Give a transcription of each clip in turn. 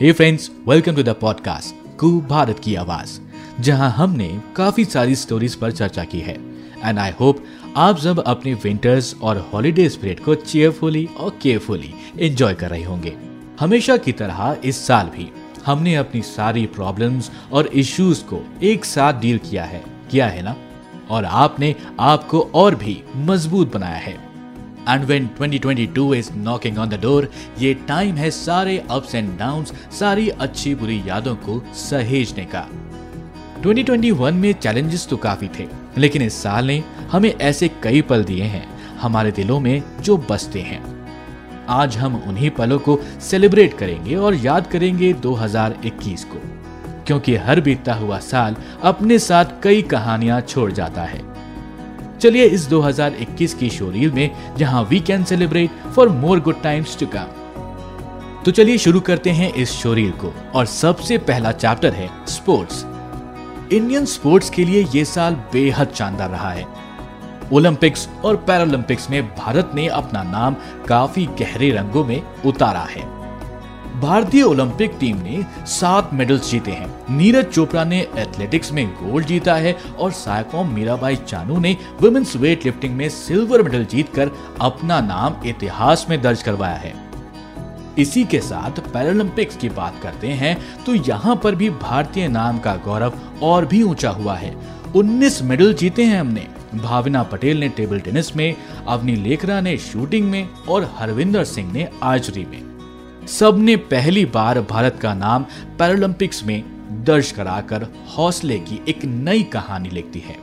Hey friends welcome to the podcast कु भारत की आवाज़ जहाँ हमने काफ़ी सारी स्टोरीज पर चर्चा की है। एंड आई होप आप सब अपने विंटर्स और हॉलीडे स्पिरिट को चेयरफुली और केयरफुली एंजॉय कर रहे होंगे। हमेशा की तरह इस साल भी हमने अपनी सारी प्रॉब्लम्स और इश्यूज़ को एक साथ डील किया है। किया है ना? और आपने आपको और भी मज़बूत बनाया है। And when 2022 is knocking on the door ये टाइम है सारे अप्स एंड डाउन्स सारी अच्छी बुरी यादों को सहेजने का 2021 में चैलेंजेस तो काफ़ी थे लेकिन इस साल ने हमें ऐसे कई पल दिए हैं हमारे दिलों में जो बसते हैं आज हम उन्हीं पलों को सेलिब्रेट करेंगे और याद करेंगे 2021 को क्योंकि हर बीतता हुआ साल अपने साथ कई कहानियाँ छोड़ जाता है चलिए इस 2021 की शोरील में, जहाँ we can celebrate for more good times to come तो चलिए शुरू करते हैं इस शोरील को। और सबसे पहला चैप्टर है स्पोर्ट्स इंडियन स्पोर्ट्स के लिए ये साल बेहद शानदार रहा है। ओलंपिक्स और पैरालंपिक्स में भारत ने अपना नाम काफ़ी गहरे रंगों में उतारा है। भारतीय ओलंपिक टीम ने सात मेडल्स जीते हैं। नीरज चोपड़ा ने एथलेटिक्स में गोल्ड जीता है और सायकोम मीराबाई चानू ने वुमेन्स वेट लिफ्टिंग में सिल्वर मेडल जीतकर अपना नाम इतिहास में दर्ज करवाया है। इसी के साथ पैरालंपिक्स की बात करते हैं तो यहाँ पर भी भारतीय नाम का गौरव और भी ऊँचा हुआ है। 19 मेडल जीते हैं हमने। भावना पटेल ने टेबल टेनिस में, अवनी लेखरा ने शूटिंग में और हरविंदर सिंह ने आर्चरी में। सबने पहली बार भारत का नाम पैरालंपिक्स में दर्ज कराकर हौसले की एक नई कहानी लिखती है।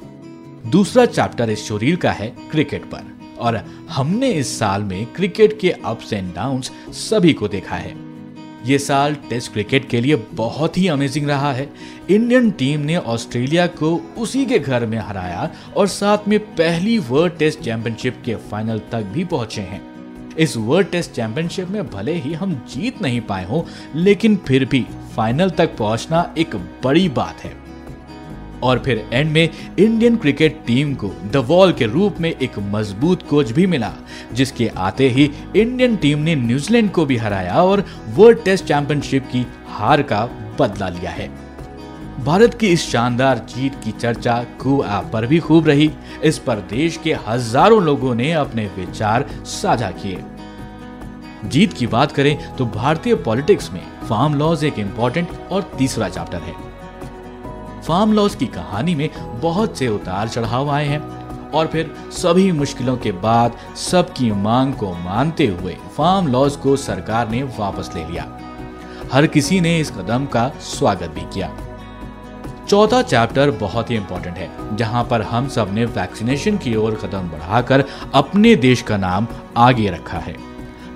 दूसरा चैप्टर इस शरीर का है क्रिकेट पर, और हमने इस साल में क्रिकेट के अप्स एंड डाउन्स सभी को देखा है। ये साल टेस्ट क्रिकेट के लिए बहुत ही अमेजिंग रहा है। इंडियन टीम ने ऑस्ट्रेलिया को उसी के घर में हराया और साथ में पहली वर्ल्ड टेस्ट चैंपियनशिप के फाइनल तक भी पहुँचे हैं। इस वर्ल्ड टेस्ट चैंपियनशिप में भले ही हम जीत नहीं पाए हो, लेकिन फिर भी फाइनल तक पहुँचना एक बड़ी बात है। और फिर एंड में इंडियन क्रिकेट टीम को द वॉल के रूप में एक मज़बूत कोच भी मिला, जिसके आते ही इंडियन टीम ने न्यूजीलैंड को भी हराया और वर्ल्ड टेस्ट चैंपियनशिप की हार का बदला लिया है। भारत की इस शानदार जीत की चर्चा कू ऐप पर भी खूब रही। इस पर देश के हज़ारों लोगों ने अपने विचार साझा किए। जीत की बात करें तो भारतीय पॉलिटिक्स में फार्म लॉज एक इम्पोर्टेंट और तीसरा चैप्टर है। फार्म लॉज की कहानी में बहुत से उतार चढ़ाव आए हैं और फिर सभी मुश्किलों के बाद सबकी मांग को मानते हुए फार्म लॉज को सरकार ने वापस ले लिया। हर किसी ने इस कदम का स्वागत भी किया। चौथा चैप्टर बहुत ही इंपॉर्टेंट है, जहाँ पर हम सबने वैक्सीनेशन की ओर कदम बढ़ाकर अपने देश का नाम आगे रखा है।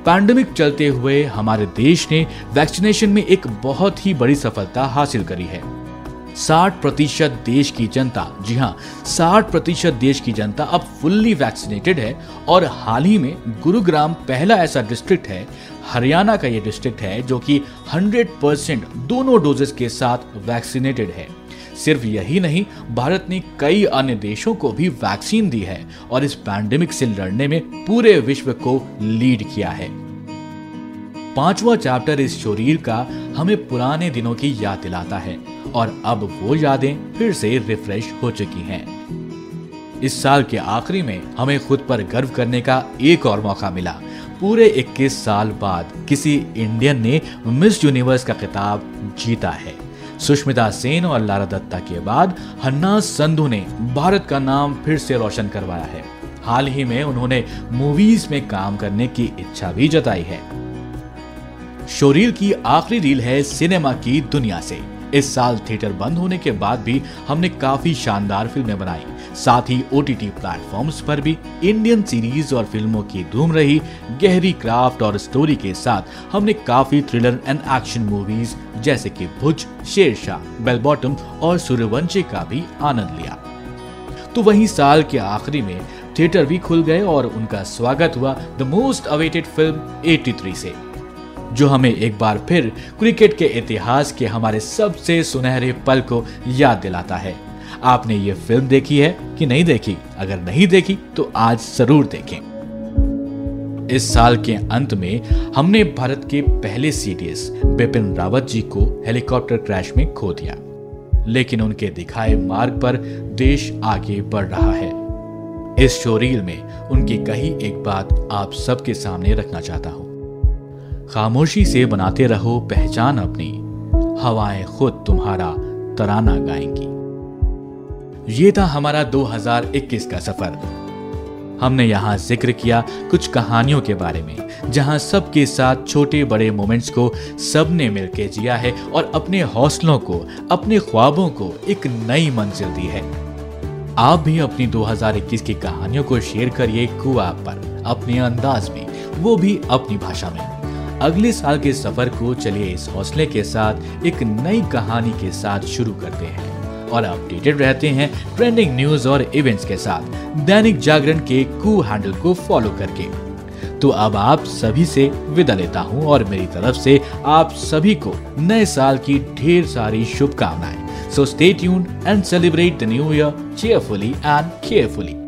पैंडेमिक चलते हुए हमारे देश ने वैक्सीनेशन में एक बहुत ही बड़ी सफलता हासिल करी है। 60 प्रतिशत देश की जनता, जी हाँ 60 प्रतिशत देश की जनता अब फुल्ली वैक्सीनेटेड है और हाल ही में गुरुग्राम पहला ऐसा डिस्ट्रिक्ट है, हरियाणा का ये डिस्ट्रिक्ट है जो कि 100 परसेंट दोनों डोजेस के साथ वैक्सीनेटेड है। सिर्फ़ यही नहीं, भारत ने कई अन्य देशों को भी वैक्सीन दी है और इस पैंडेमिक से लड़ने में पूरे विश्व को लीड किया है। पांचवा चैप्टर इस शरीर का हमें पुराने दिनों की याद दिलाता है और अब वो यादें फिर से रिफ्रेश हो चुकी हैं। इस साल के आखिरी में हमें खुद पर गर्व करने का एक और मौका मिला। पूरे 21 साल बाद किसी इंडियन ने मिस यूनिवर्स का खिताब जीता है। सुष्मिता सेन और लारा दत्ता के बाद हन्ना संधू ने भारत का नाम फिर से रोशन करवाया है। हाल ही में उन्होंने मूवीज़ में काम करने की इच्छा भी जताई है। शोरील की आखिरी रील है सिनेमा की दुनिया से। इस साल थिएटर बंद होने के बाद भी हमने काफ़ी शानदार फ़िल्में बनाई। साथ ही ओ टी पर भी इंडियन सीरीज़ और फ़िल्मों की धूम रही, गहरी क्राफ्ट और स्टोरी के साथ हमने काफ़ी थ्रिलर एंड एक्शन मूवीज़ जैसे कि भुज, शेरशाह बेल बॉटम और सूर्यवंशी का भी आनंद लिया। तो वहीं साल के आखिरी में थिएटर भी खुल गए और उनका स्वागत हुआ द मोस्ट अवेटेड फ़िल्म 83 से। जो हमें एक बार फिर क्रिकेट के इतिहास के हमारे सबसे सुनहरे पल को याद दिलाता है। आपने ये फ़िल्म देखी है कि नहीं देखी? अगर नहीं देखी तो आज ज़रूर देखें। इस साल के अंत में हमने भारत के पहले सीडीएस बिपिन रावत जी को हेलीकॉप्टर क्रैश में खो दिया। लेकिन उनके दिखाए मार्ग पर देश आगे बढ़ रहा है। इस शोरील में उनकी कही एक बात आप सबके सामने रखना चाहता हूँ। खामोशी से बनाते रहो पहचान अपनी। हवाएँ खुद तुम्हारा तराना गाएँगी। ये था हमारा 2021 का सफ़र। हमने यहाँ ज़िक्र किया कुछ कहानियों के बारे में, जहाँ सबके साथ छोटे बड़े मोमेंट्स को सबने मिलकर जिया है और अपने हौसलों को, अपने ख्वाबों को एक नई मंजिल दी है। आप भी अपनी 2021 की कहानियों को शेयर करिए कुआ पर, अपने अंदाज में, वो भी अपनी भाषा में। अगले साल के सफ़र को चलिए इस हौसले के साथ, एक नई कहानी के साथ शुरू करते हैं। और अपडेटेड रहते हैं ट्रेंडिंग न्यूज़ और इवेंट्स के साथ, दैनिक जागरण के कू हैंडल को फॉलो करके। तो अब आप सभी से विदा लेता हूँ और मेरी तरफ़ से आप सभी को नए साल की ढेर सारी शुभकामनाएँ। So stay tuned and celebrate the new year cheerfully and carefully.